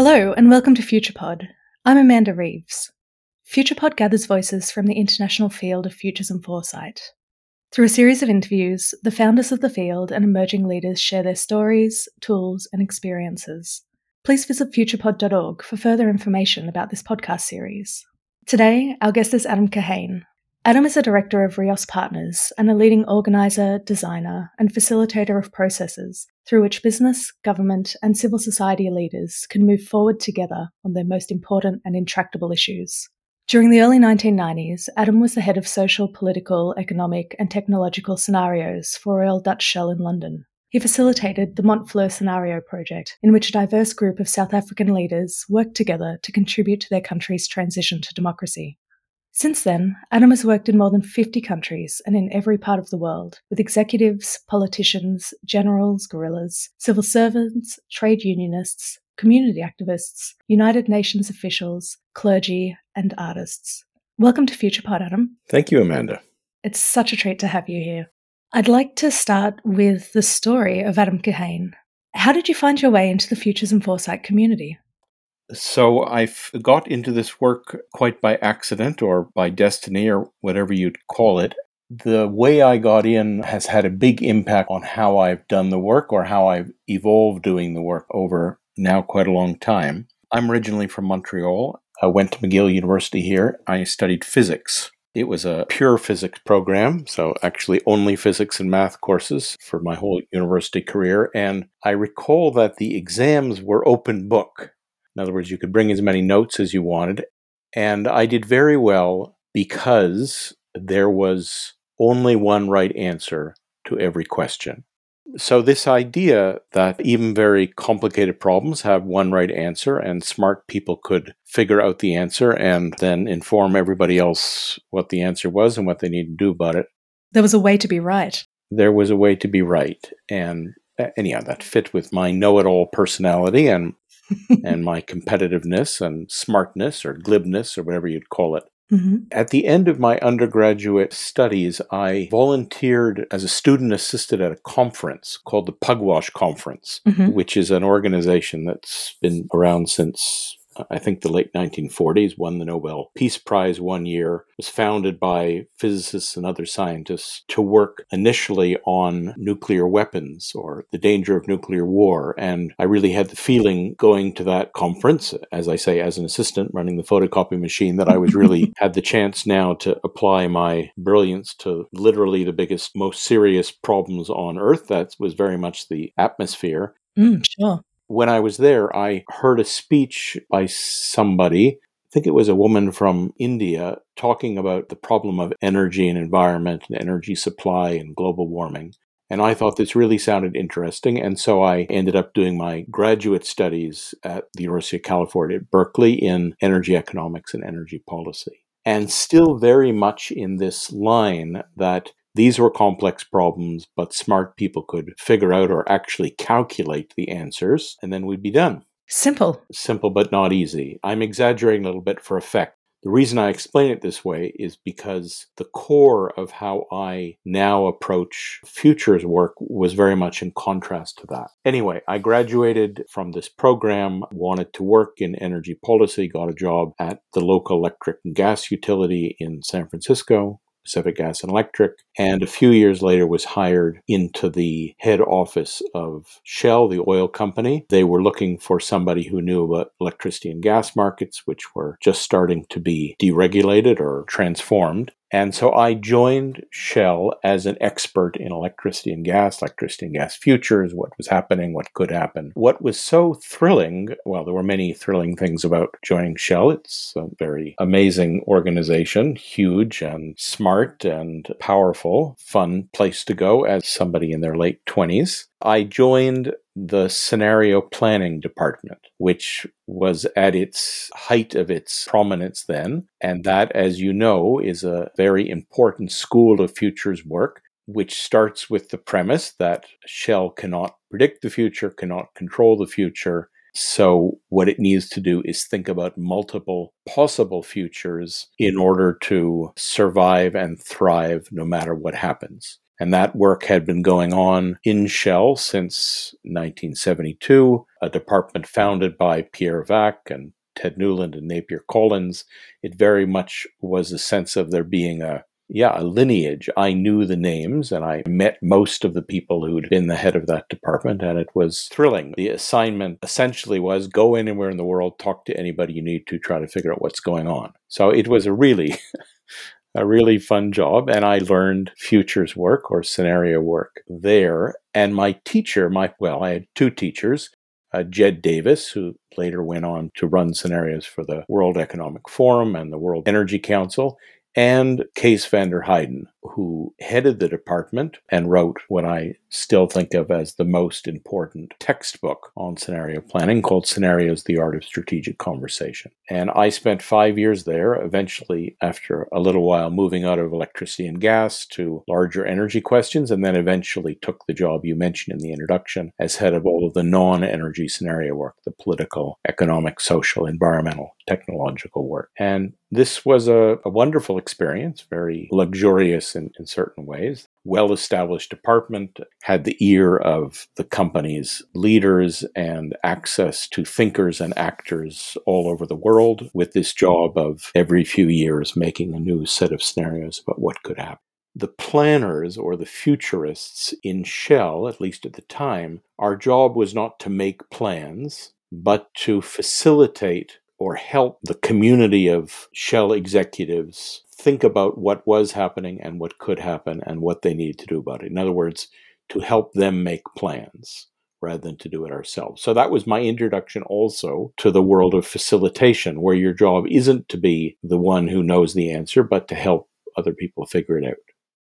Hello, and welcome to FuturePod. I'm Amanda Reeves. FuturePod gathers voices from the international field of futures and foresight. Through a series of interviews, the founders of the field and emerging leaders share their stories, tools, and experiences. Please visit futurepod.org for further information about this podcast series. Today, our guest is Adam Kahane, Adam is a director of Reos Partners and a leading organizer, designer, and facilitator of processes through which business, government, and civil society leaders can move forward together on their most important and intractable issues. During the early 1990s, Adam was the head of social, political, economic, and technological scenarios for Royal Dutch Shell in London. He facilitated the Montfleur Scenario Project, in which a diverse group of South African leaders worked together to contribute to their country's transition to democracy. Since then, Adam has worked in more than 50 countries and in every part of the world with executives, politicians, generals, guerrillas, civil servants, trade unionists, community activists, United Nations officials, clergy, and artists. Welcome to FuturePod, Adam. Thank you, Amanda. It's such a treat to have you here. I'd like to start with the story of Adam Kahane. How did you find your way into the Futures and Foresight community? So I got into this work quite by accident or by destiny or whatever you'd call it. The way I got in has had a big impact on how I've done the work or how I've evolved doing the work over now quite a long time. I'm originally from Montreal. I went to McGill University here. I studied physics. It was a pure physics program, so actually only physics and math courses for my whole university career. And I recall that the exams were open book. In other words, you could bring as many notes as you wanted. And I did very well because there was only one right answer to every question. So, this idea that even very complicated problems have one right answer and smart people could figure out the answer and then inform everybody else what the answer was and what they need to do about it. There was a way to be right. There was a way to be right. And uh, anyhow, that fit with my know it all personality and and my competitiveness and smartness or glibness or whatever you'd call it. Mm-hmm. At the end of my undergraduate studies, I volunteered as a student assistant at a conference called the Pugwash Conference, mm-hmm. which is an organization that's been around since I think the late 1940s, won the Nobel Peace Prize one year, was founded by physicists and other scientists to work initially on nuclear weapons or the danger of nuclear war. And I really had the feeling going to that conference, as I say, as an assistant running the photocopy machine, that I was really had the chance now to apply my brilliance to literally the biggest, most serious problems on Earth. That was very much the atmosphere. Mm, sure when I was there, I heard a speech by somebody, I think it was a woman from India, talking about the problem of energy and environment and energy supply and global warming. And I thought this really sounded interesting. And so I ended up doing my graduate studies at the University of California at Berkeley in energy economics and energy policy. And still very much in this line that these were complex problems, but smart people could figure out or actually calculate the answers, and then we'd be done. Simple. Simple, but not easy. I'm exaggerating a little bit for effect. The reason I explain it this way is because the core of how I now approach futures work was very much in contrast to that. Anyway, I graduated from this program, wanted to work in energy policy, got a job at the local electric and gas utility in San Francisco, Pacific Gas and Electric, and a few years later was hired into the head office of Shell, the oil company. They were looking for somebody who knew about electricity and gas markets, which were just starting to be deregulated or transformed. And so I joined Shell as an expert in electricity and gas, electricity and gas futures, what was happening, what could happen. What was so thrilling, well, there were many thrilling things about joining Shell. It's a very amazing organization, huge and smart and powerful, fun place to go as somebody in their late 20s. I joined the scenario planning department, which was at its height of its prominence then. And that, as you know, is a very important school of futures work, which starts with the premise that Shell cannot predict the future, cannot control the future. So, what it needs to do is think about multiple possible futures in order to survive and thrive no matter what happens. And that work had been going on in Shell since 1972, a department founded by Pierre Wack and Ted Newland and Napier Collyns. It very much was a sense of there being a yeah, a lineage. I knew the names and I met most of the people who'd been the head of that department, and it was thrilling. The assignment essentially was go anywhere in the world, talk to anybody you need to, try to figure out what's going on. So it was a really a really fun job and I learned futures work or scenario work there. And my teacher, my well, I had two teachers, uh, Ged Davis, who later went on to run scenarios for the World Economic Forum and the World Energy Council, and Kees van der Heijden, who headed the department and wrote what I still think of as the most important textbook on scenario planning called Scenarios The Art of Strategic Conversation. And I spent five years there, eventually, after a little while, moving out of electricity and gas to larger energy questions, and then eventually took the job you mentioned in the introduction as head of all of the non energy scenario work, the political, economic, social, environmental, technological work. And this was a, a wonderful experience, very luxurious in, in certain ways. Well established department, had the ear of the company's leaders and access to thinkers and actors all over the world with this job of every few years making a new set of scenarios about what could happen. The planners or the futurists in Shell, at least at the time, our job was not to make plans, but to facilitate or help the community of Shell executives think about what was happening and what could happen and what they need to do about it. In other words, to help them make plans rather than to do it ourselves. So that was my introduction also to the world of facilitation, where your job isn't to be the one who knows the answer, but to help other people figure it out.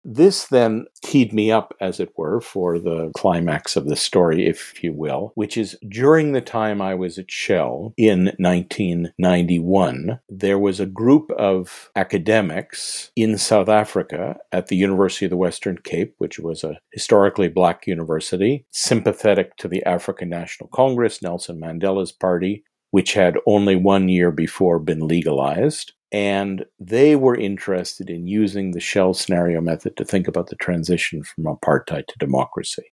This then teed me up, as it were, for the climax of the story, if you will, which is during the time I was at Shell in 1991, there was a group of academics in South Africa at the University of the Western Cape, which was a historically black university, sympathetic to the African National Congress, Nelson Mandela's party, which had only one year before been legalized. And they were interested in using the Shell scenario method to think about the transition from apartheid to democracy.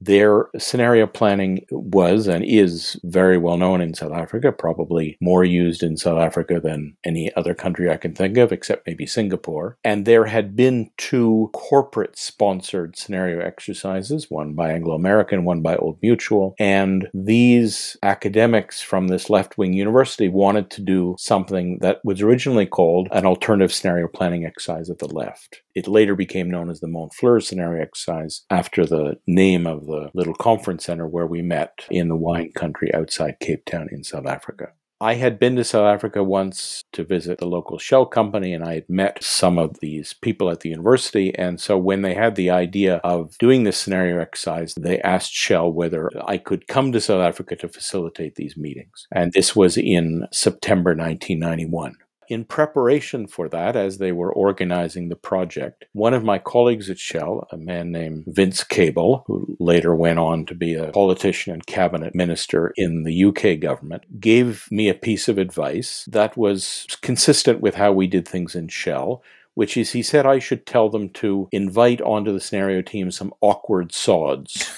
Their scenario planning was and is very well known in South Africa, probably more used in South Africa than any other country I can think of, except maybe Singapore. And there had been two corporate sponsored scenario exercises, one by Anglo American, one by Old Mutual. And these academics from this left wing university wanted to do something that was originally called an alternative scenario planning exercise at the left. It later became known as the Montfleur scenario exercise after the name of the little conference center where we met in the wine country outside Cape Town in South Africa. I had been to South Africa once to visit the local Shell company, and I had met some of these people at the university. And so, when they had the idea of doing this scenario exercise, they asked Shell whether I could come to South Africa to facilitate these meetings. And this was in September 1991 in preparation for that, as they were organizing the project, one of my colleagues at Shell, a man named Vince Cable, who later went on to be a politician and cabinet minister in the UK government, gave me a piece of advice that was consistent with how we did things in Shell which is he said I should tell them to invite onto the scenario team some awkward sods.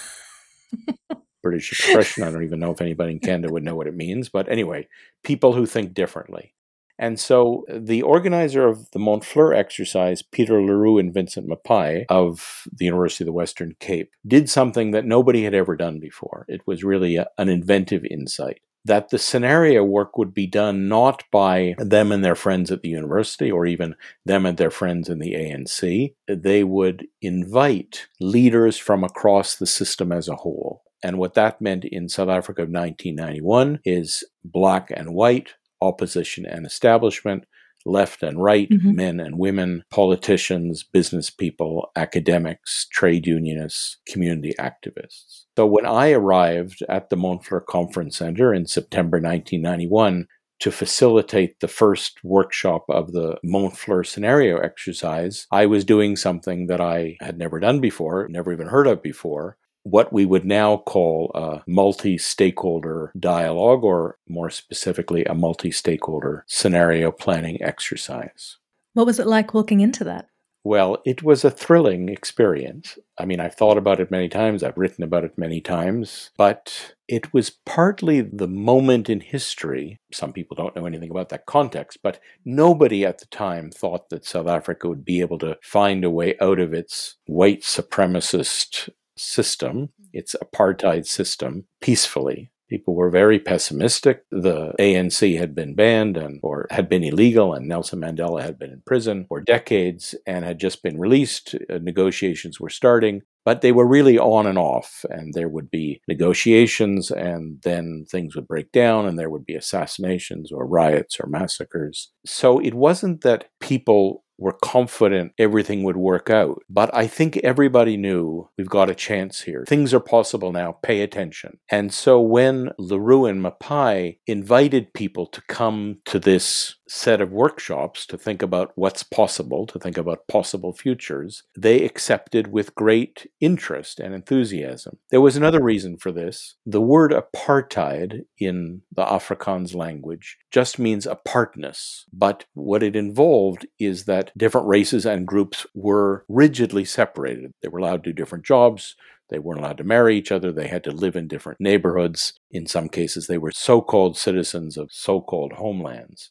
British expression. I don't even know if anybody in Canada would know what it means, but anyway, people who think differently. And so the organizer of the Montfleur exercise, Peter le Roux and Vincent Maphai of the University of the Western Cape, did something that nobody had ever done before. It was really a, an inventive insight that the scenario work would be done not by them and their friends at the university or even them and their friends in the ANC. They would invite leaders from across the system as a whole. And what that meant in South Africa of 1991 is black and white, opposition and establishment, left and right, mm-hmm. men and women, politicians, business people, academics, trade unionists, community activists. So when I arrived at the Montfleur Conference Center in September 1991, to facilitate the first workshop of the Montfleur scenario exercise, I was doing something that I had never done before, never even heard of before, what we would now call a multi stakeholder dialogue, or more specifically, a multi stakeholder scenario planning exercise. What was it like walking into that? Well, it was a thrilling experience. I mean, I've thought about it many times, I've written about it many times, but it was partly the moment in history. Some people don't know anything about that context, but nobody at the time thought that South Africa would be able to find a way out of its white supremacist system, its apartheid system, peacefully. People were very pessimistic. The ANC had been banned and or had been illegal, and Nelson Mandela had been in prison for decades and had just been released. Uh, negotiations were starting, but they were really on and off. And there would be negotiations, and then things would break down, and there would be assassinations or riots or massacres. So it wasn't that people were confident everything would work out. But I think everybody knew we've got a chance here. Things are possible now. Pay attention. And so when le Roux and Maphai invited people to come to this set of workshops to think about what's possible, to think about possible futures, they accepted with great interest and enthusiasm. There was another reason for this. The word apartheid in the Afrikaans language just means apartness, but what it involved is that different races and groups were rigidly separated. They were allowed to do different jobs. They weren't allowed to marry each other. They had to live in different neighborhoods. In some cases, they were so called citizens of so called homelands.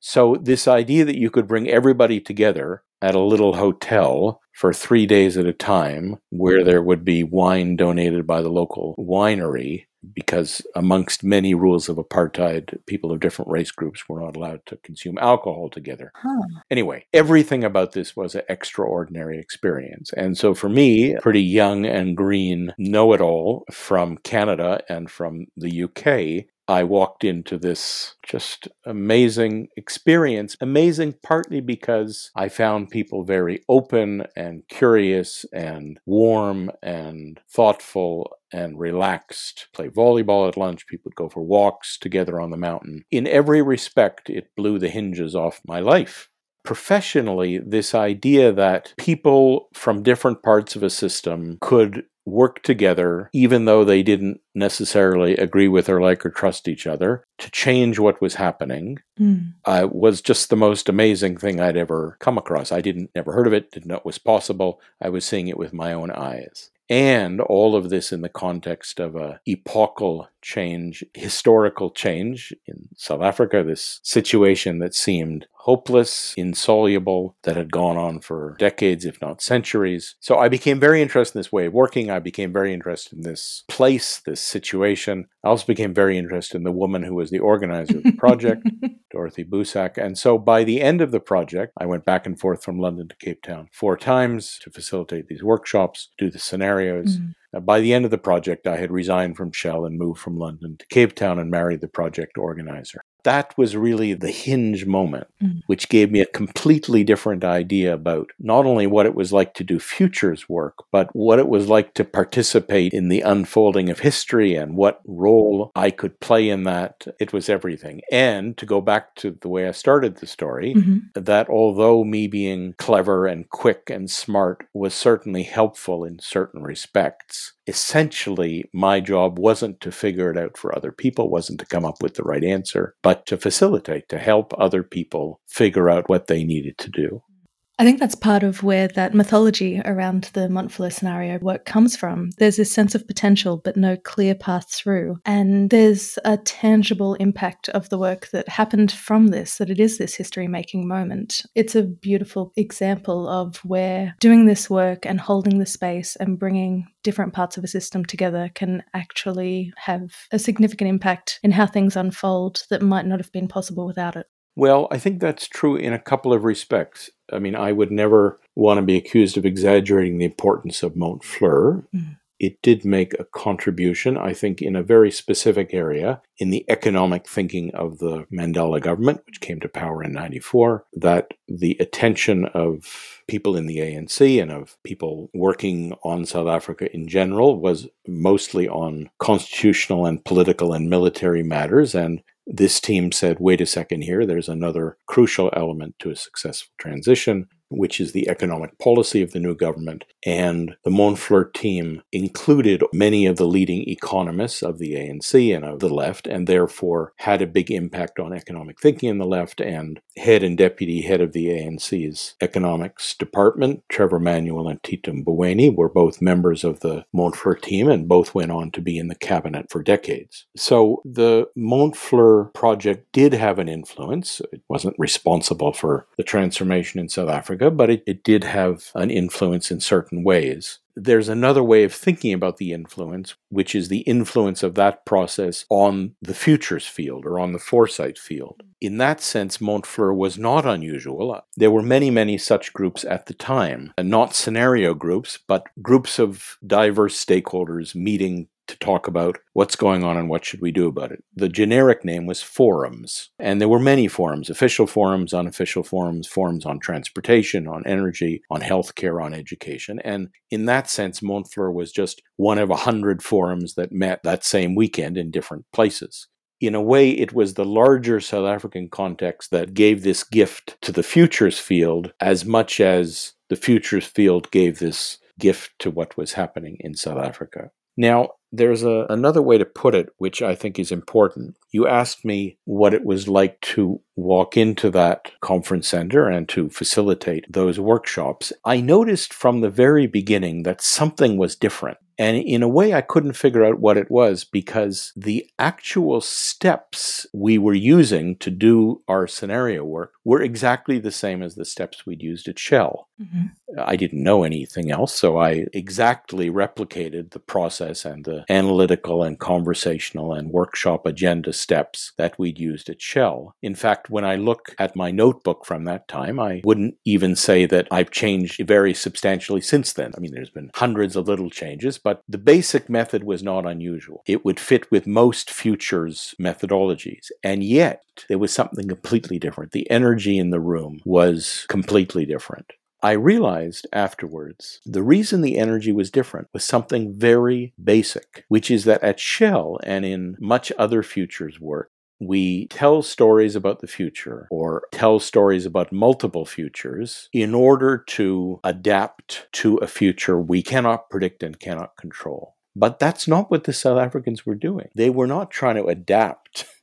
So, this idea that you could bring everybody together at a little hotel for three days at a time, where there would be wine donated by the local winery, because amongst many rules of apartheid, people of different race groups were not allowed to consume alcohol together. Huh. Anyway, everything about this was an extraordinary experience. And so for me, pretty young and green know it all from Canada and from the UK, I walked into this just amazing experience. Amazing partly because I found people very open and curious and warm and thoughtful and relaxed. Play volleyball at lunch, people would go for walks together on the mountain. In every respect, it blew the hinges off my life professionally this idea that people from different parts of a system could work together, even though they didn't necessarily agree with or like or trust each other, to change what was happening mm. uh, was just the most amazing thing I'd ever come across. I didn't never heard of it, didn't know it was possible. I was seeing it with my own eyes. And all of this in the context of a epochal change, historical change in South Africa, this situation that seemed hopeless, insoluble, that had gone on for decades, if not centuries. So I became very interested in this way of working. I became very interested in this place, this situation. I also became very interested in the woman who was the organizer of the project, Dorothy Boesak. And so by the end of the project, I went back and forth from London to Cape Town four times to facilitate these workshops, do the scenarios. Mm. By the end of the project, I had resigned from Shell and moved from London to Cape Town and married the project organizer that was really the hinge moment, mm. which gave me a completely different idea about not only what it was like to do futures work, but what it was like to participate in the unfolding of history and what role I could play in that. It was everything. And to go back to the way I started the story, mm-hmm. that although me being clever and quick and smart was certainly helpful in certain respects, essentially my job wasn't to figure it out for other people, wasn't to come up with the right answer, but to facilitate, to help other people figure out what they needed to do. I think that's part of where that mythology around the Montfleur scenario work comes from. There's this sense of potential, but no clear path through. And there's a tangible impact of the work that happened from this, that it is this history making moment. It's a beautiful example of where doing this work and holding the space and bringing different parts of a system together can actually have a significant impact in how things unfold that might not have been possible without it. Well, I think that's true in a couple of respects. I mean, I would never want to be accused of exaggerating the importance of Montfleur. Mm. It did make a contribution, I think, in a very specific area in the economic thinking of the Mandela government, which came to power in 94, that the attention of people in the ANC and of people working on South Africa in general was mostly on constitutional and political and military matters. And this team said, wait a second here, there's another crucial element to a successful transition. Which is the economic policy of the new government. And the Montfleur team included many of the leading economists of the ANC and of the left, and therefore had a big impact on economic thinking in the left. And head and deputy head of the ANC's economics department, Trevor Manuel and Tito Mboweni, were both members of the Montfleur team and both went on to be in the cabinet for decades. So the Montfleur project did have an influence. It wasn't responsible for the transformation in South Africa, but it, it did have an influence in certain ways. There's another way of thinking about the influence, which is the influence of that process on the futures field or on the foresight field. In that sense, Montfleur was not unusual. There were many, many such groups at the time, and not scenario groups, but groups of diverse stakeholders meeting to talk about what's going on and what should we do about it. The generic name was forums, and there were many forums, official forums, unofficial forums, forums on transportation, on energy, on healthcare, on education. And in that sense, Montfleur was just one of a hundred forums that met that same weekend in different places in a way, it was the larger South African context that gave this gift to the futures field as much as the futures field gave this gift to what was happening in South Africa. Now, there's a, another way to put it, which I think is important. You asked me what it was like to walk into that conference center and to facilitate those workshops. I noticed from the very beginning that something was different. And in a way, I couldn't figure out what it was because the actual steps we were using to do our scenario work were exactly the same as the steps we'd used at Shell. Mm-hmm. I didn't know anything else, so I exactly replicated the process and the analytical and conversational and workshop agenda steps that we'd used at Shell. In fact, when I look at my notebook from that time, I wouldn't even say that I've changed very substantially since then. I mean, there's been hundreds of little changes, but the basic method was not unusual. It would fit with most futures methodologies. And yet, there was something completely different. The energy in the room was completely different. I realized afterwards the reason the energy was different was something very basic, which is that at Shell and in much other futures work, we tell stories about the future or tell stories about multiple futures in order to adapt to a future we cannot predict and cannot control. But that's not what the South Africans were doing. They were not trying to adapt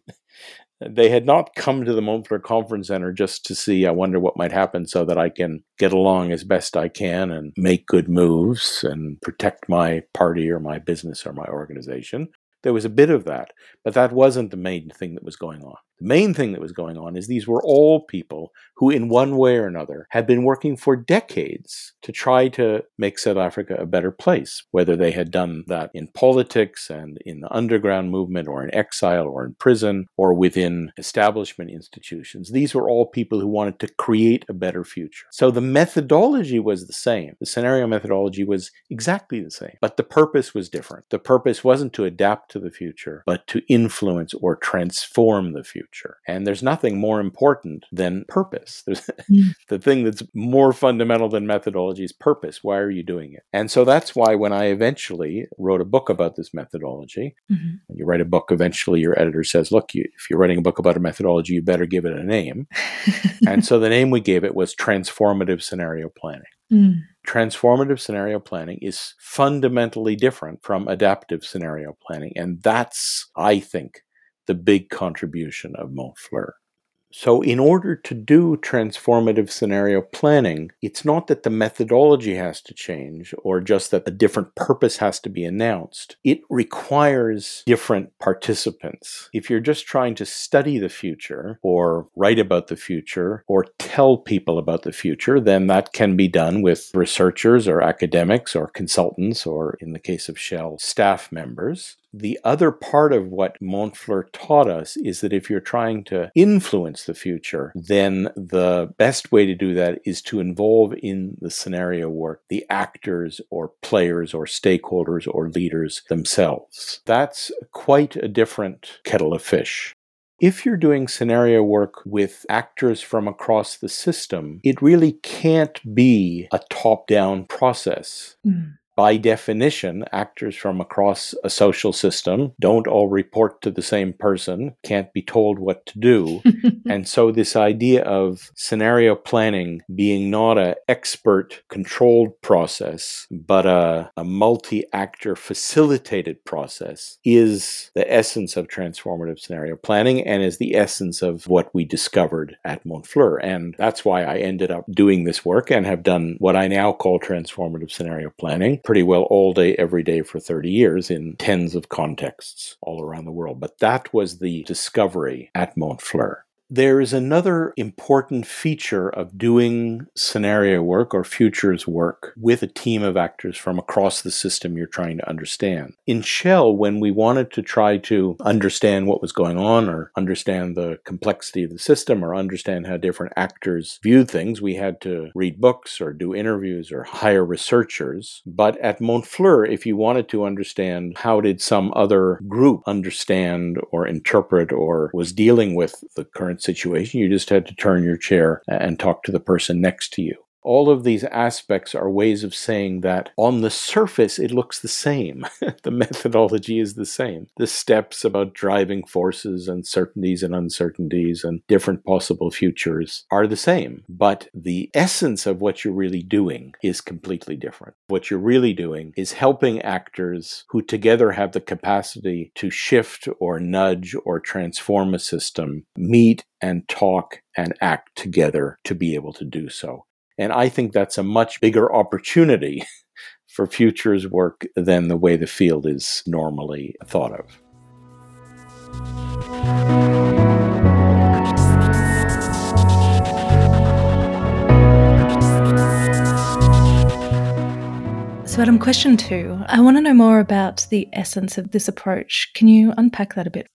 they had not come to the Montfleur Conference Center just to see, I wonder what might happen so that I can get along as best I can and make good moves and protect my party or my business or my organization. There was a bit of that, but that wasn't the main thing that was going on. The main thing that was going on is these were all people who, in one way or another, had been working for decades to try to make South Africa a better place, whether they had done that in politics and in the underground movement or in exile or in prison or within establishment institutions. These were all people who wanted to create a better future. So the methodology was the same. The scenario methodology was exactly the same, but the purpose was different. The purpose wasn't to adapt to the future, but to influence or transform the future future. And there's nothing more important than purpose. There's mm. the thing that's more fundamental than methodology is purpose. Why are you doing it? And so that's why when I eventually wrote a book about this methodology, mm-hmm. when you write a book, eventually your editor says, look, you, if you're writing a book about a methodology, you better give it a name. and so the name we gave it was Transformative Scenario Planning. Mm. Transformative scenario planning is fundamentally different from adaptive scenario planning. And that's, I think, the big contribution of Montfleur. So, in order to do transformative scenario planning, it's not that the methodology has to change or just that a different purpose has to be announced. It requires different participants. If you're just trying to study the future or write about the future or tell people about the future, then that can be done with researchers or academics or consultants or, in the case of Shell, staff members. The other part of what Montfleur taught us is that if you're trying to influence the future, then the best way to do that is to involve in the scenario work the actors or players or stakeholders or leaders themselves. That's quite a different kettle of fish. If you're doing scenario work with actors from across the system, it really can't be a top down process. Mm by definition, actors from across a social system don't all report to the same person, can't be told what to do. and so, this idea of scenario planning being not an expert controlled process, but a, a multi actor facilitated process is the essence of transformative scenario planning and is the essence of what we discovered at Montfleur. And that's why I ended up doing this work and have done what I now call transformative scenario planning pretty well all day, every day for 30 years in tens of contexts all around the world. But that was the discovery at Montfleur. There is another important feature of doing scenario work or futures work with a team of actors from across the system you're trying to understand. In Shell, when we wanted to try to understand what was going on or understand the complexity of the system or understand how different actors viewed things, we had to read books or do interviews or hire researchers. But at Montfleur, if you wanted to understand how did some other group understand or interpret or was dealing with the current situation. You just had to turn your chair and talk to the person next to you. All of these aspects are ways of saying that on the surface it looks the same. the methodology is the same. The steps about driving forces, uncertainties and uncertainties, and different possible futures are the same. But the essence of what you're really doing is completely different. What you're really doing is helping actors who together have the capacity to shift or nudge or transform a system meet and talk and act together to be able to do so. And I think that's a much bigger opportunity for futures work than the way the field is normally thought of. So, Adam, question two. I want to know more about the essence of this approach. Can you unpack that a bit?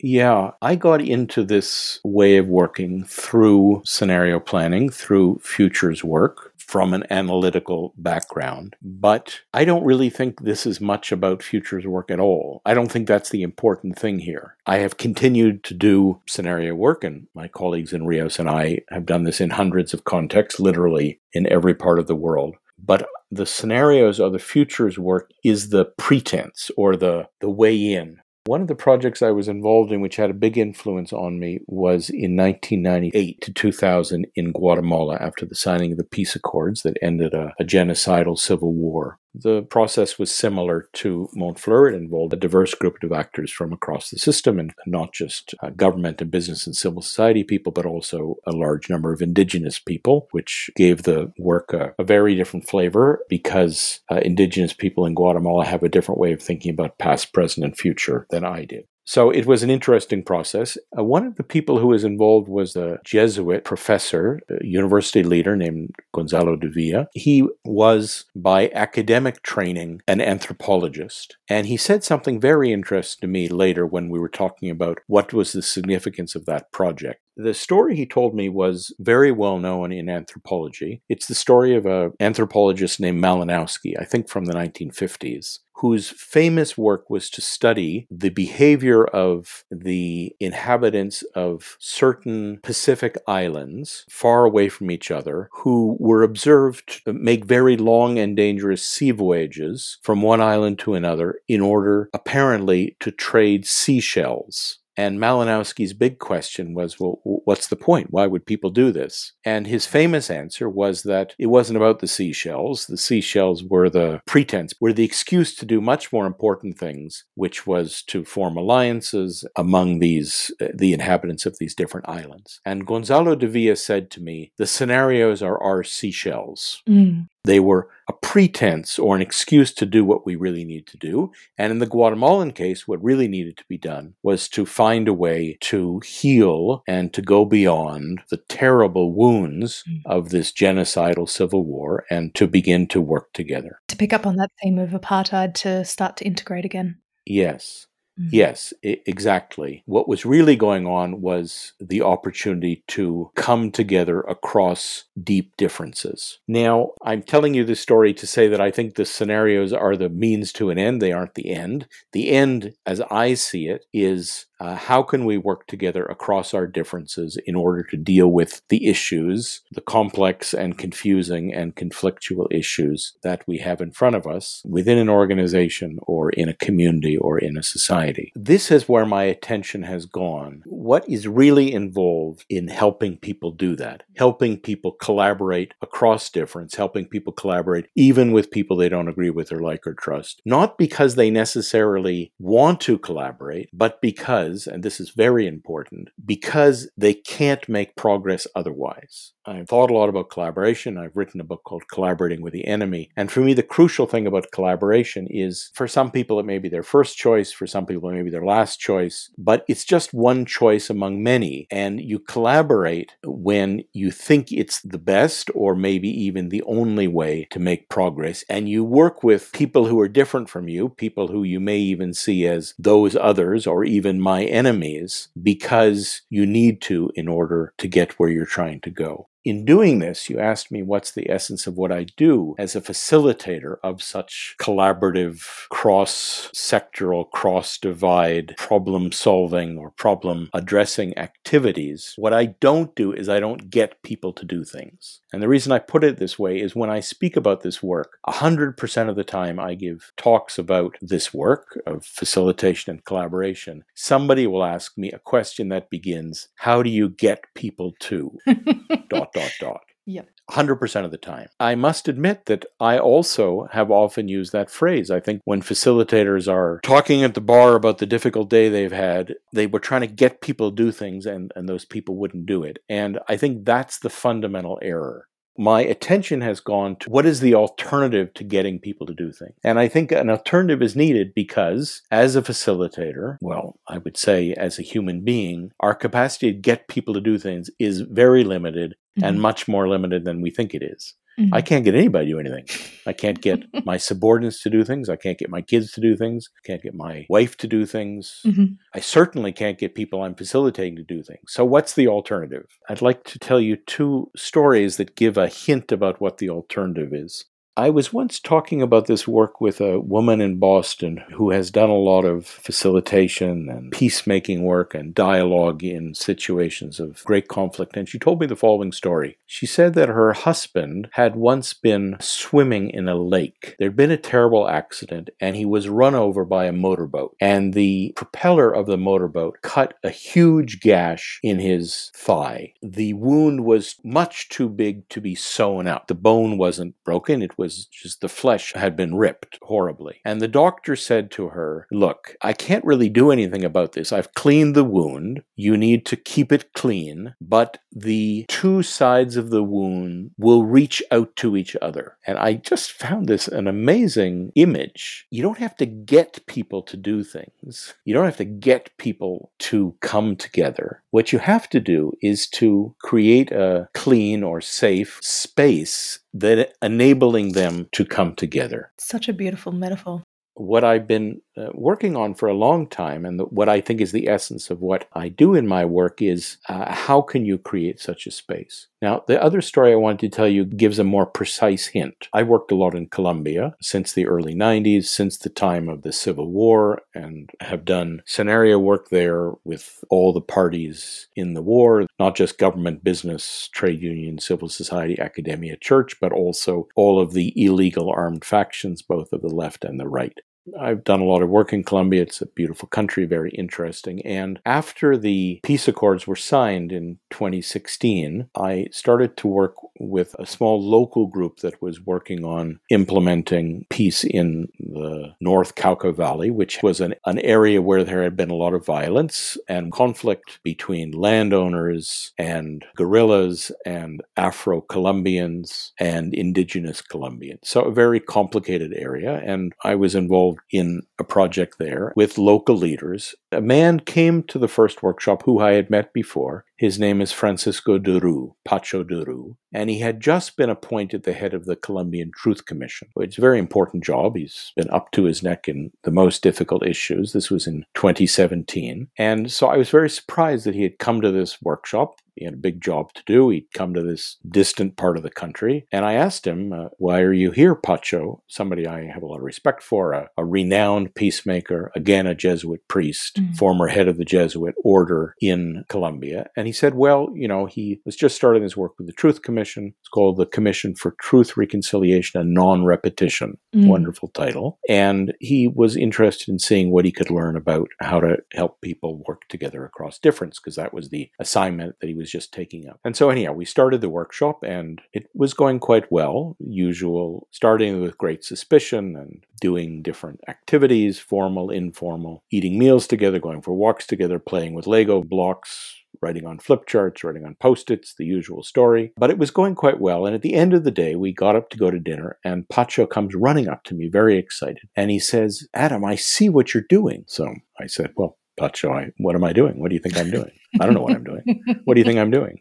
Yeah, I got into this way of working through scenario planning, through futures work from an analytical background. But I don't really think this is much about futures work at all. I don't think that's the important thing here. I have continued to do scenario work, and my colleagues in Reos and I have done this in hundreds of contexts, literally in every part of the world. But the scenarios or the futures work is the pretense or the, the way in one of the projects I was involved in, which had a big influence on me, was in 1998 to 2000 in Guatemala after the signing of the peace accords that ended a, a genocidal civil war. The process was similar to Montfleur. It involved a diverse group of actors from across the system, and not just uh, government and business and civil society people, but also a large number of indigenous people, which gave the work a, a very different flavor because uh, indigenous people in Guatemala have a different way of thinking about past, present, and future than I did. So it was an interesting process. Uh, one of the people who was involved was a Jesuit professor, a university leader named Gonzalo de Villa. He was, by academic training, an anthropologist. And he said something very interesting to me later when we were talking about what was the significance of that project. The story he told me was very well known in anthropology. It's the story of an anthropologist named Malinowski, I think from the 1950s whose famous work was to study the behavior of the inhabitants of certain Pacific islands far away from each other, who were observed to make very long and dangerous sea voyages from one island to another in order, apparently, to trade seashells and Malinowski's big question was, well, what's the point? Why would people do this? And his famous answer was that it wasn't about the seashells. The seashells were the pretense, were the excuse to do much more important things, which was to form alliances among these, uh, the inhabitants of these different islands. And Gonzalo de Villa said to me, the scenarios are our seashells. Mm. They were a pretense or an excuse to do what we really need to do. And in the Guatemalan case, what really needed to be done was to find a way to heal and to go beyond the terrible wounds mm. of this genocidal civil war and to begin to work together. To pick up on that theme of apartheid, to start to integrate again. Yes. Mm-hmm. Yes, I- exactly. What was really going on was the opportunity to come together across deep differences. Now, I'm telling you this story to say that I think the scenarios are the means to an end, they aren't the end. The end, as I see it, is Uh, how can we work together across our differences in order to deal with the issues, the complex and confusing and conflictual issues that we have in front of us within an organization or in a community or in a society? This is where my attention has gone. What is really involved in helping people do that? Helping people collaborate across difference, helping people collaborate even with people they don't agree with or like or trust. Not because they necessarily want to collaborate, but because, and this is very important, because they can't make progress otherwise. I've thought a lot about collaboration. I've written a book called Collaborating with the Enemy. And for me, the crucial thing about collaboration is for some people, it may be their first choice, for some people, it may be their last choice, but it's just one choice among many. And you collaborate when you think it's the best or maybe even the only way to make progress. And you work with people who are different from you, people who you may even see as those others or even my enemies, because you need to in order to get where you're trying to go. In doing this, you asked me what's the essence of what I do as a facilitator of such collaborative, cross sectoral, cross divide problem solving or problem addressing activities. What I don't do is I don't get people to do things. And the reason I put it this way is when I speak about this work, 100% of the time I give talks about this work of facilitation and collaboration, somebody will ask me a question that begins, How do you get people to? dot, dot, dot. Yep. 100% of the time. I must admit that I also have often used that phrase. I think when facilitators are talking at the bar about the difficult day they've had, they were trying to get people to do things and, and those people wouldn't do it. And I think that's the fundamental error my attention has gone to what is the alternative to getting people to do things. And I think an alternative is needed because, as a facilitator, well, I would say as a human being, our capacity to get people to do things is very limited mm-hmm. and much more limited than we think it is. Mm-hmm. I can't get anybody to do anything. I can't get my subordinates to do things. I can't get my kids to do things. I can't get my wife to do things. Mm-hmm. I certainly can't get people I'm facilitating to do things. So, what's the alternative? I'd like to tell you two stories that give a hint about what the alternative is. I was once talking about this work with a woman in Boston who has done a lot of facilitation and peacemaking work and dialogue in situations of great conflict. And she told me the following story. She said that her husband had once been swimming in a lake. There'd been a terrible accident and he was run over by a motorboat. And the propeller of the motorboat cut a huge gash in his thigh. The wound was much too big to be sewn up. The bone wasn't broken, it was was just the flesh had been ripped horribly. And the doctor said to her, Look, I can't really do anything about this. I've cleaned the wound. You need to keep it clean, but the two sides of the wound will reach out to each other. And I just found this an amazing image. You don't have to get people to do things, you don't have to get people to come together. What you have to do is to create a clean or safe space that enabling them to come together. Such a beautiful metaphor what I've been uh, working on for a long time, and the, what I think is the essence of what I do in my work, is uh, how can you create such a space? Now, the other story I wanted to tell you gives a more precise hint. I worked a lot in Colombia since the early 90s, since the time of the Civil War, and have done scenario work there with all the parties in the war, not just government, business, trade union, civil society, academia, church, but also all of the illegal armed factions, both of the left and the right. I've done a lot of work in Colombia. It's a beautiful country, very interesting. And after the peace accords were signed in 2016, I started to work with a small local group that was working on implementing peace in the North Cauca Valley, which was an, an area where there had been a lot of violence and conflict between landowners and guerrillas and Afro Colombians and indigenous Colombians. So, a very complicated area. And I was involved in a project there with local leaders. A man came to the first workshop who I had met before. His name is Francisco de Roux, Pacho de Roux, and he had just been appointed the head of the Colombian Truth Commission. It's a very important job. He's been up to his neck in the most difficult issues. This was in 2017. And so I was very surprised that he had come to this workshop he had a big job to do. He'd come to this distant part of the country. And I asked him, uh, Why are you here, Pacho? Somebody I have a lot of respect for, a, a renowned renowned peacemaker, again a Jesuit priest, Mm. former head of the Jesuit order in Colombia. And he said, well, you know, he was just starting his work with the Truth Commission. It's called the Commission for Truth, Reconciliation, and Non Repetition. Mm. Wonderful title. And he was interested in seeing what he could learn about how to help people work together across difference, because that was the assignment that he was just taking up. And so, anyhow, we started the workshop and it was going quite well. Usual, starting with great suspicion and doing different activities, formal, informal, eating meals together, going for walks together, playing with Lego blocks, writing on flip charts, writing on post its, the usual story. But it was going quite well. And at the end of the day, we got up to go to dinner, and Pacho comes running up to me, very excited. And he says, Adam, I see what you're doing. So I said, Well, Pacho, I, what am I doing? What do you think I'm doing? I don't know what I'm doing. What do you think I'm doing?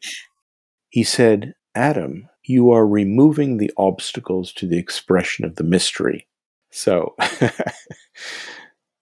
He said, Adam, you are removing the obstacles to the expression of the mystery. So,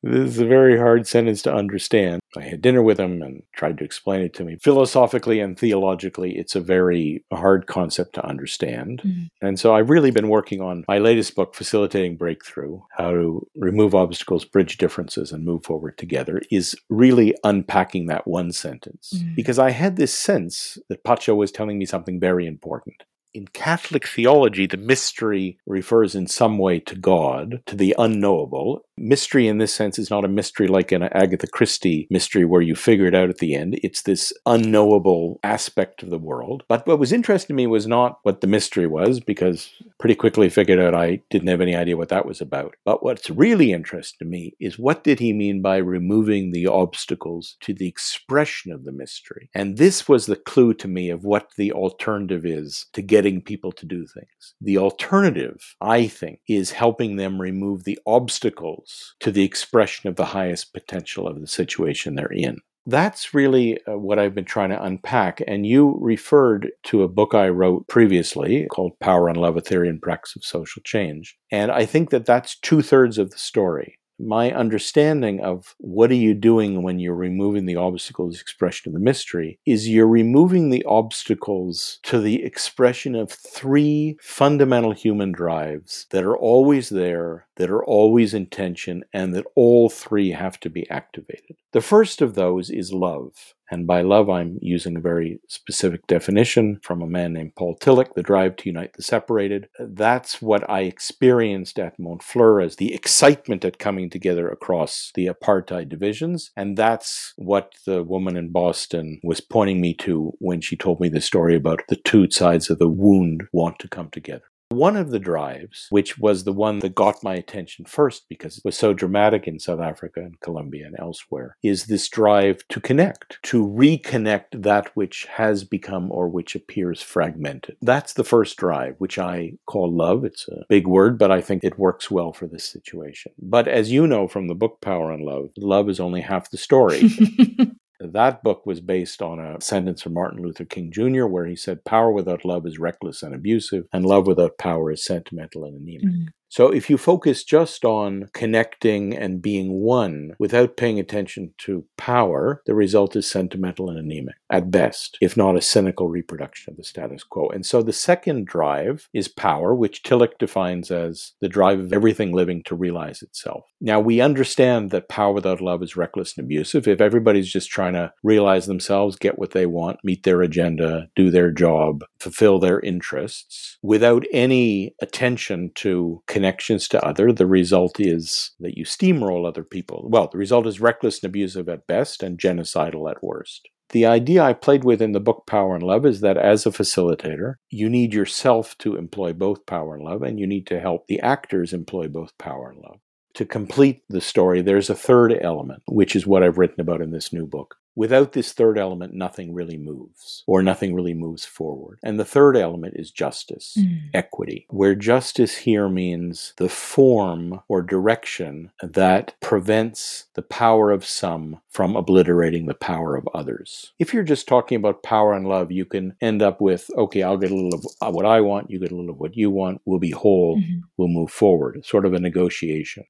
this is a very hard sentence to understand. I had dinner with him and tried to explain it to me. Philosophically and theologically, it's a very hard concept to understand. Mm. And so I've really been working on my latest book, Facilitating Breakthrough How to Remove Obstacles, Bridge Differences, and Move Forward Together, is really unpacking that one sentence. Mm. Because I had this sense that Pacho was telling me something very important. In Catholic theology, the mystery refers in some way to God, to the unknowable. Mystery in this sense is not a mystery like an Agatha Christie mystery where you figure it out at the end. It's this unknowable aspect of the world. But what was interesting to me was not what the mystery was, because pretty quickly figured out I didn't have any idea what that was about. But what's really interesting to me is what did he mean by removing the obstacles to the expression of the mystery? And this was the clue to me of what the alternative is to getting people to do things. The alternative, I think, is helping them remove the obstacles to the expression of the highest potential of the situation they're in. That's really uh, what I've been trying to unpack. And you referred to a book I wrote previously called Power and Love A Theory and Practice of Social Change. And I think that that's two thirds of the story my understanding of what are you doing when you're removing the obstacles expression of the mystery is you're removing the obstacles to the expression of three fundamental human drives that are always there that are always in tension and that all three have to be activated the first of those is love and by love, I'm using a very specific definition from a man named Paul Tillich, the drive to unite the separated. That's what I experienced at Montfleur as the excitement at coming together across the apartheid divisions. And that's what the woman in Boston was pointing me to when she told me the story about the two sides of the wound want to come together. One of the drives, which was the one that got my attention first because it was so dramatic in South Africa and Colombia and elsewhere, is this drive to connect, to reconnect that which has become or which appears fragmented. That's the first drive, which I call love. It's a big word, but I think it works well for this situation. But as you know from the book Power and Love, love is only half the story. That book was based on a sentence from Martin Luther King Jr., where he said, Power without love is reckless and abusive, and love without power is sentimental and anemic. Mm. So if you focus just on connecting and being one without paying attention to power, the result is sentimental and anemic at best, if not a cynical reproduction of the status quo. And so the second drive is power, which Tillich defines as the drive of everything living to realize itself. Now we understand that power without love is reckless and abusive. If everybody's just trying to realize themselves, get what they want, meet their agenda, do their job, fulfill their interests, without any attention to connections to other, the result is that you steamroll other people. Well, the result is reckless and abusive at best and genocidal at worst. The idea I played with in the book Power and Love is that as a facilitator, you need yourself to employ both power and love, and you need to help the actors employ both power and love. To complete the story, there's a third element, which is what I've written about in this new book. Without this third element, nothing really moves, or nothing really moves forward. And the third element is justice, Mm. equity, where justice here means the form or direction that prevents the power of some from obliterating the power of others. If you're just talking about power and love, you can end up with, okay, I'll get a little of what I want, you get a little of what you want, we'll be whole, Mhm. we'll move forward, sort of a negotiation.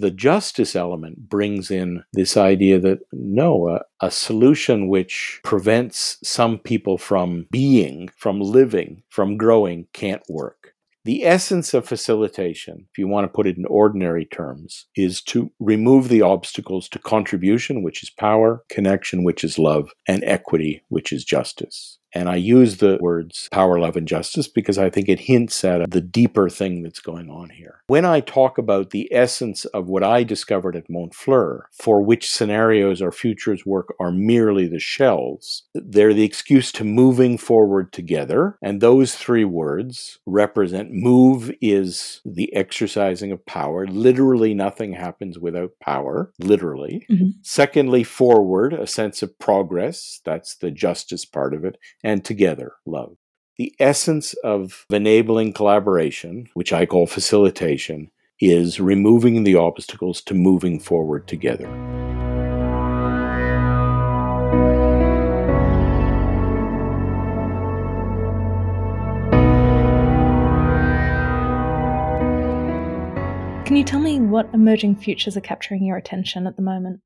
The justice element brings in this idea that no, a, a solution which prevents some people from being, from living, from growing can't work. The essence of facilitation, if you want to put it in ordinary terms, is to remove the obstacles to contribution, which is power, connection, which is love, and equity, which is justice. And I use the words power, love, and justice because I think it hints at the deeper thing that's going on here. When I talk about the essence of what I discovered at Montfleur, for which scenarios our futures work are merely the shells, they're the excuse to moving forward together. And those three words represent move is the exercising of power. Literally, nothing happens without power, literally. Mm-hmm. Secondly, forward, a sense of progress. That's the justice part of it and together love. The essence of enabling collaboration, which I call facilitation, is removing the obstacles to moving forward together. Can you tell me what emerging futures are capturing your attention at the moment?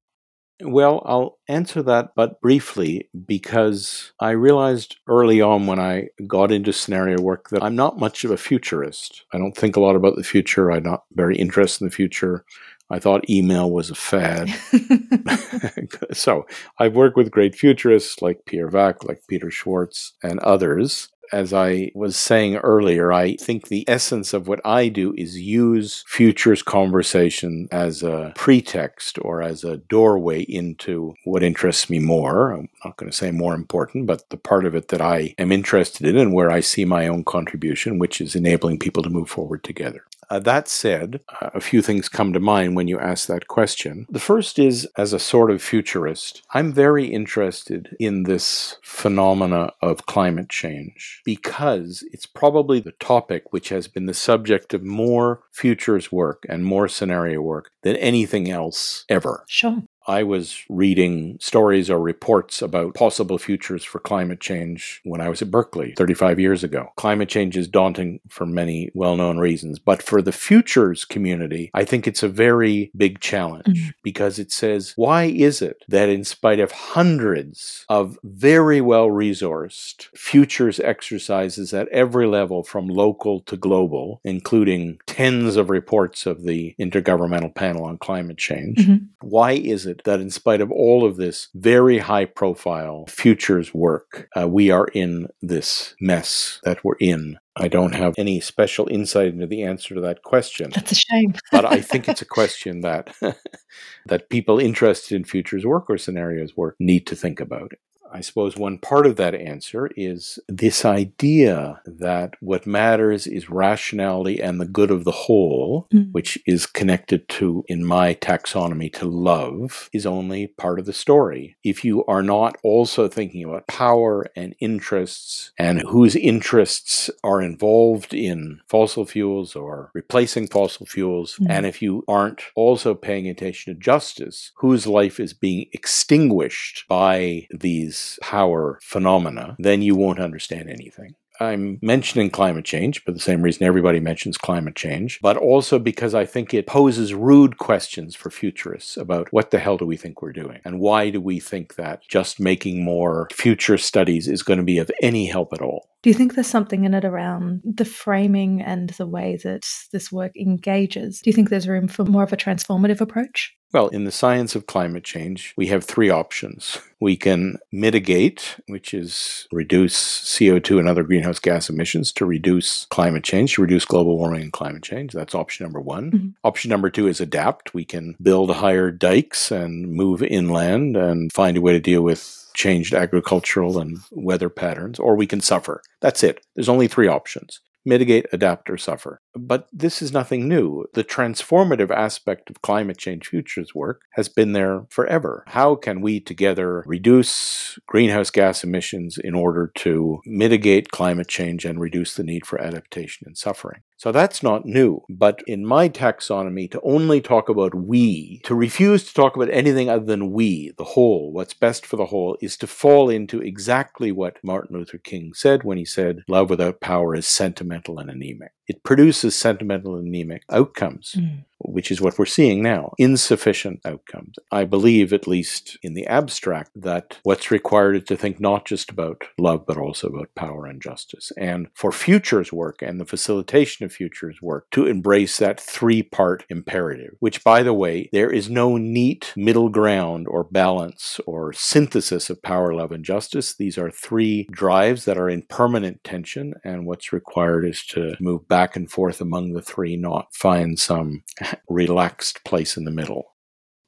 Well, I'll answer that, but briefly, because I realized early on when I got into scenario work that I'm not much of a futurist. I don't think a lot about the future. I'm not very interested in the future. I thought email was a fad. so I've worked with great futurists like Pierre Wack, like Peter Schwartz, and others as I was saying earlier, I think the essence of what I do is use futures conversation as a pretext or as a doorway into what interests me more. I'm not going to say more important, but the part of it that I am interested in and where I see my own contribution, which is enabling people to move forward together. Uh, that said, uh, a few things come to mind when you ask that question. The first is, as a sort of futurist, I'm very interested in this phenomena of climate change because it's probably the topic which has been the subject of more futures work and more scenario work than anything else ever. Sure. I was reading stories or reports about possible futures for climate change when I was at Berkeley 35 years ago. Climate change is daunting for many well known reasons, but for the futures community, I think it's a very big challenge mm-hmm. because it says, why is it that in spite of hundreds of very well resourced futures exercises at every level from local to global, including tens of reports of the Intergovernmental Panel on Climate Change, mm-hmm. why is it? It that in spite of all of this very high profile futures work, uh, we are in this mess that we're in. I don't have any special insight into the answer to that question. That's a shame. but I think it's a question that that people interested in futures work or scenarios work need to think about. I suppose one part of that answer is this idea that what matters is rationality and the good of the whole, mm. which is connected to, in my taxonomy, to love, is only part of the story. If you are not also thinking about power and interests and whose interests are involved in fossil fuels or replacing fossil fuels, mm. and if you aren't also paying attention to justice, whose life is being extinguished by these power phenomena, then you won't understand anything. I'm mentioning climate change for the same reason everybody mentions climate change, but also because I think it poses rude questions for futurists about what the hell do we think we're doing? And why do we think that just making more future studies is going to be of any help at all? Do you think there's something in it around the framing and the way that this work engages? Do you think there's room for more of a transformative approach? Well, in the science of climate change, we have three options. We can mitigate, which is reduce CO2 and other greenhouse gas emissions to reduce climate change, to reduce global warming and climate change. That's option number one. Mm-hmm. Option number two is adapt. We can build higher dikes and move inland and find a way to deal with changed agricultural and weather patterns, or we can suffer. That's it. There's only three options mitigate, adapt, or suffer. But this is nothing new. The transformative aspect of climate change futures work has been there forever. How can we together reduce greenhouse gas emissions in order to mitigate climate change and reduce the need for adaptation and suffering? So that's not new. But in my taxonomy, to only talk about we, to refuse to talk about anything other than we, the whole, what's best for the whole, is to fall into exactly what Martin Luther King said when he said, Love without power is sentimental and anemic. It produces sentimental anemic outcomes. Mm. Which is what we're seeing now insufficient outcomes. I believe, at least in the abstract, that what's required is to think not just about love, but also about power and justice. And for futures work and the facilitation of futures work, to embrace that three part imperative, which, by the way, there is no neat middle ground or balance or synthesis of power, love, and justice. These are three drives that are in permanent tension, and what's required is to move back and forth among the three, not find some relaxed place in the middle.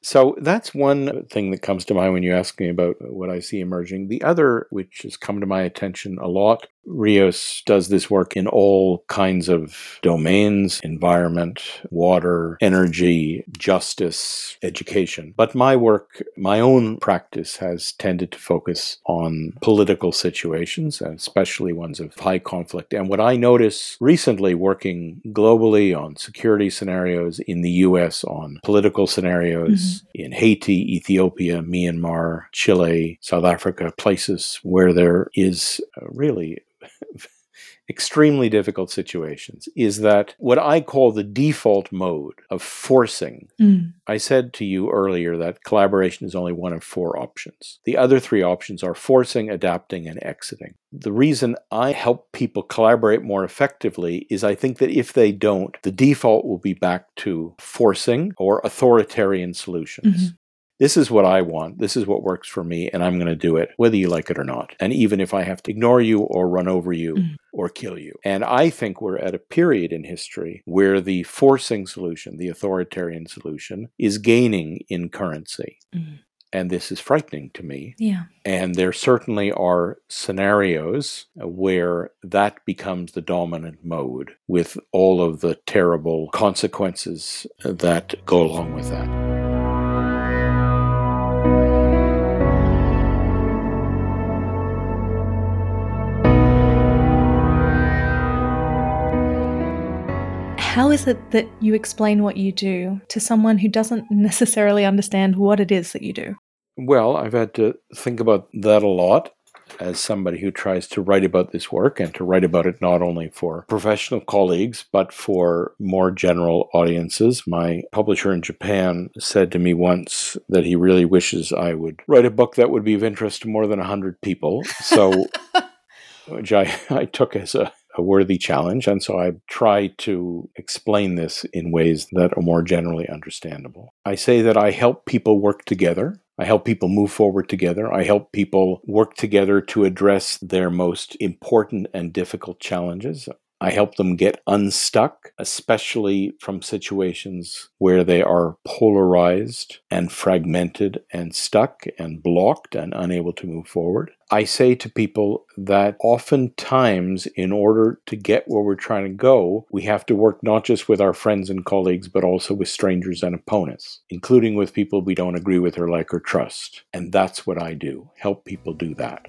So that's one thing that comes to mind when you ask me about what I see emerging. The other, which has come to my attention a lot, Reos does this work in all kinds of domains environment, water, energy, justice, education. But my work, my own practice, has tended to focus on political situations, especially ones of high conflict. And what I notice recently working globally on security scenarios in the US, on political scenarios mm-hmm. in Haiti, Ethiopia, Myanmar, Chile, South Africa, places where there is really extremely difficult situations is that what I call the default mode of forcing. Mm. I said to you earlier that collaboration is only one of four options. The other three options are forcing, adapting, and exiting. The reason I help people collaborate more effectively is I think that if they don't, the default will be back to forcing or authoritarian solutions. Mm-hmm. This is what I want. This is what works for me, and I'm going to do it, whether you like it or not. And even if I have to ignore you or run over you mm. or kill you. And I think we're at a period in history where the forcing solution, the authoritarian solution, is gaining in currency. Mm. And this is frightening to me. Yeah. And there certainly are scenarios where that becomes the dominant mode with all of the terrible consequences that go along with that. How is it that you explain what you do to someone who doesn't necessarily understand what it is that you do? Well, I've had to think about that a lot as somebody who tries to write about this work and to write about it not only for professional colleagues but for more general audiences. My publisher in Japan said to me once that he really wishes I would write a book that would be of interest to more than 100 people. So, which I, I took as a a worthy challenge. And so I try to explain this in ways that are more generally understandable. I say that I help people work together. I help people move forward together. I help people work together to address their most important and difficult challenges. I help them get unstuck, especially from situations where they are polarized and fragmented and stuck and blocked and unable to move forward. I say to people that oftentimes, in order to get where we're trying to go, we have to work not just with our friends and colleagues, but also with strangers and opponents, including with people we don't agree with or like or trust. And that's what I do help people do that.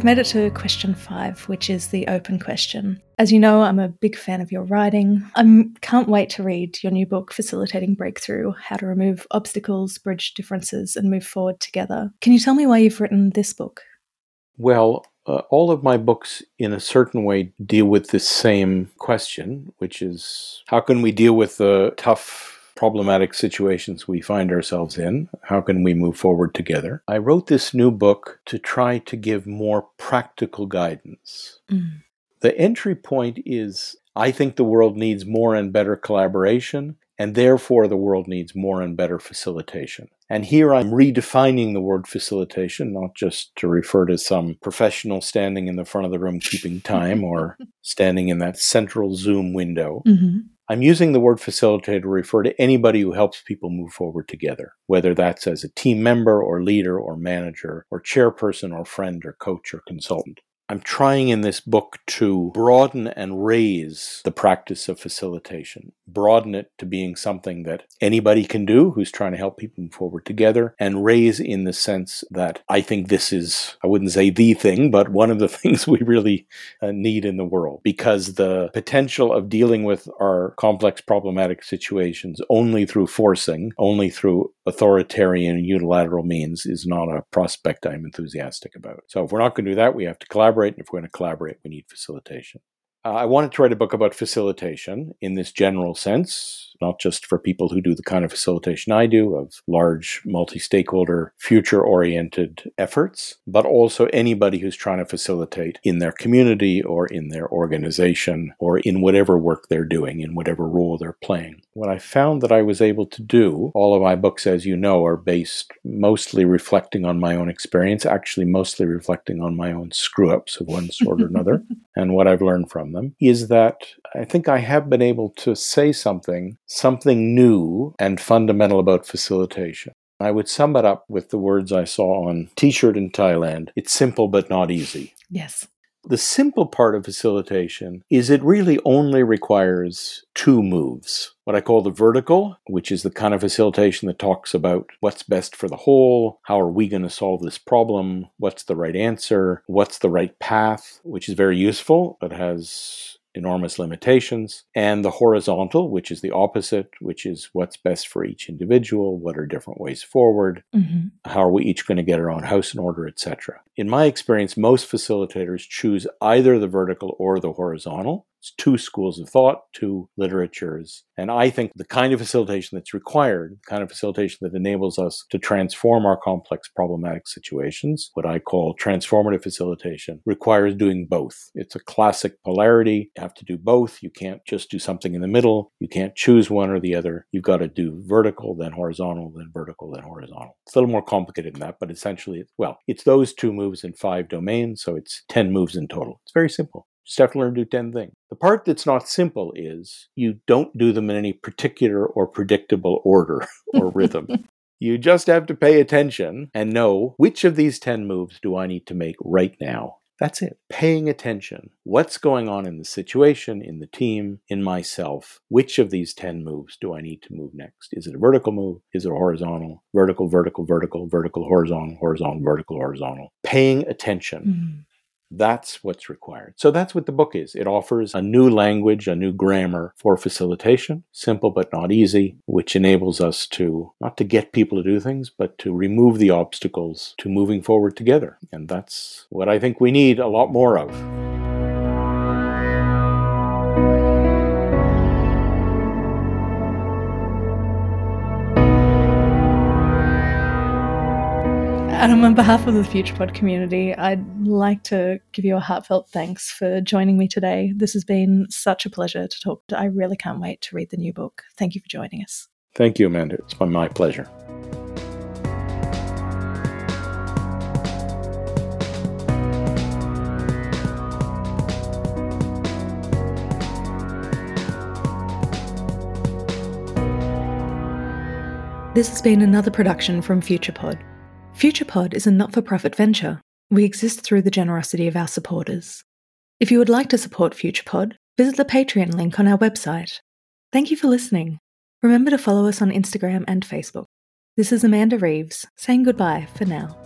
We've made it to question five, which is the open question. As you know, I'm a big fan of your writing. I can't wait to read your new book, Facilitating Breakthrough How to Remove Obstacles, Bridge Differences, and Move Forward Together. Can you tell me why you've written this book? Well, uh, all of my books, in a certain way, deal with the same question, which is how can we deal with the tough problematic situations we find ourselves in. How can we move forward together? I wrote this new book to try to give more practical guidance. Mm. The entry point is I think the world needs more and better collaboration, and therefore the world needs more and better facilitation. And here I'm redefining the word facilitation, not just to refer to some professional standing in the front of the room keeping time or standing in that central Zoom window. Mm-hmm. I'm using the word facilitator to refer to anybody who helps people move forward together, whether that's as a team member or leader or manager or chairperson or friend or coach or consultant. I'm trying in this book to broaden and raise the practice of facilitation, broaden it to being something that anybody can do who's trying to help people move forward together, and raise in the sense that I think this is, I wouldn't say the thing, but one of the things we really uh, need in the world because the potential of dealing with our complex problematic situations only through forcing, only through authoritarian unilateral means is not a prospect I'm enthusiastic about. So if we're not going to do that, we have to collaborate. And if we're going to collaborate, we need facilitation. Uh, I wanted to write a book about facilitation in this general sense, not just for people who do the kind of facilitation I do of large multi stakeholder, future oriented efforts, but also anybody who's trying to facilitate in their community or in their organization or in whatever work they're doing, in whatever role they're playing. What I found that I was able to do, all of my books, as you know, are based mostly reflecting on my own experience, actually, mostly reflecting on my own screw ups of one sort or another, and what I've learned from them, is that I think I have been able to say something something new and fundamental about facilitation. I would sum it up with the words I saw on t shirt in Thailand it's simple but not easy. Yes. The simple part of facilitation is it really only requires two moves. What I call the vertical, which is the kind of facilitation that talks about what's best for the whole, how are we going to solve this problem, what's the right answer, what's the right path, which is very useful but has enormous limitations, and the horizontal, which is the opposite, which is what's best for each individual, what are different ways forward, mm-hmm. how are we each going to get our own house in order, etc. In my experience, most facilitators choose either the vertical or the horizontal. It's two schools of thought, two literatures. And I think the kind of facilitation that's required, the kind of facilitation that enables us to transform our complex problematic situations, what I call transformative facilitation, requires doing both. It's a classic polarity. You have to do both. You can't just do something in the middle. You can't choose one or the other. You've got to do vertical, then horizontal, then vertical, then horizontal. It's a little more complicated than that, but essentially, well, it's those two moves in five domains, so it's 10 moves in total. It's very simple just have to learn to do 10 things. The part that's not simple is you don't do them in any particular or predictable order or rhythm. You just have to pay attention and know which of these 10 moves do I need to make right now. That's it. Paying attention. What's going on in the situation, in the team, in myself? Which of these 10 moves do I need to move next? Is it a vertical move? Is it a horizontal? Vertical, vertical, vertical, vertical, horizontal, horizontal, vertical, horizontal. Paying attention. Mm. That's what's required. So that's what the book is. It offers a new language, a new grammar for facilitation, simple but not easy, which enables us to not to get people to do things, but to remove the obstacles to moving forward together. And that's what I think we need a lot more of. And on behalf of the FuturePod community, I'd like to give you a heartfelt thanks for joining me today. This has been such a pleasure to talk to. I really can't wait to read the new book. Thank you for joining us. Thank you, Amanda. It's been my pleasure. This has been another production from FuturePod. FuturePod is a not for profit venture. We exist through the generosity of our supporters. If you would like to support FuturePod, visit the Patreon link on our website. Thank you for listening. Remember to follow us on Instagram and Facebook. This is Amanda Reeves saying goodbye for now.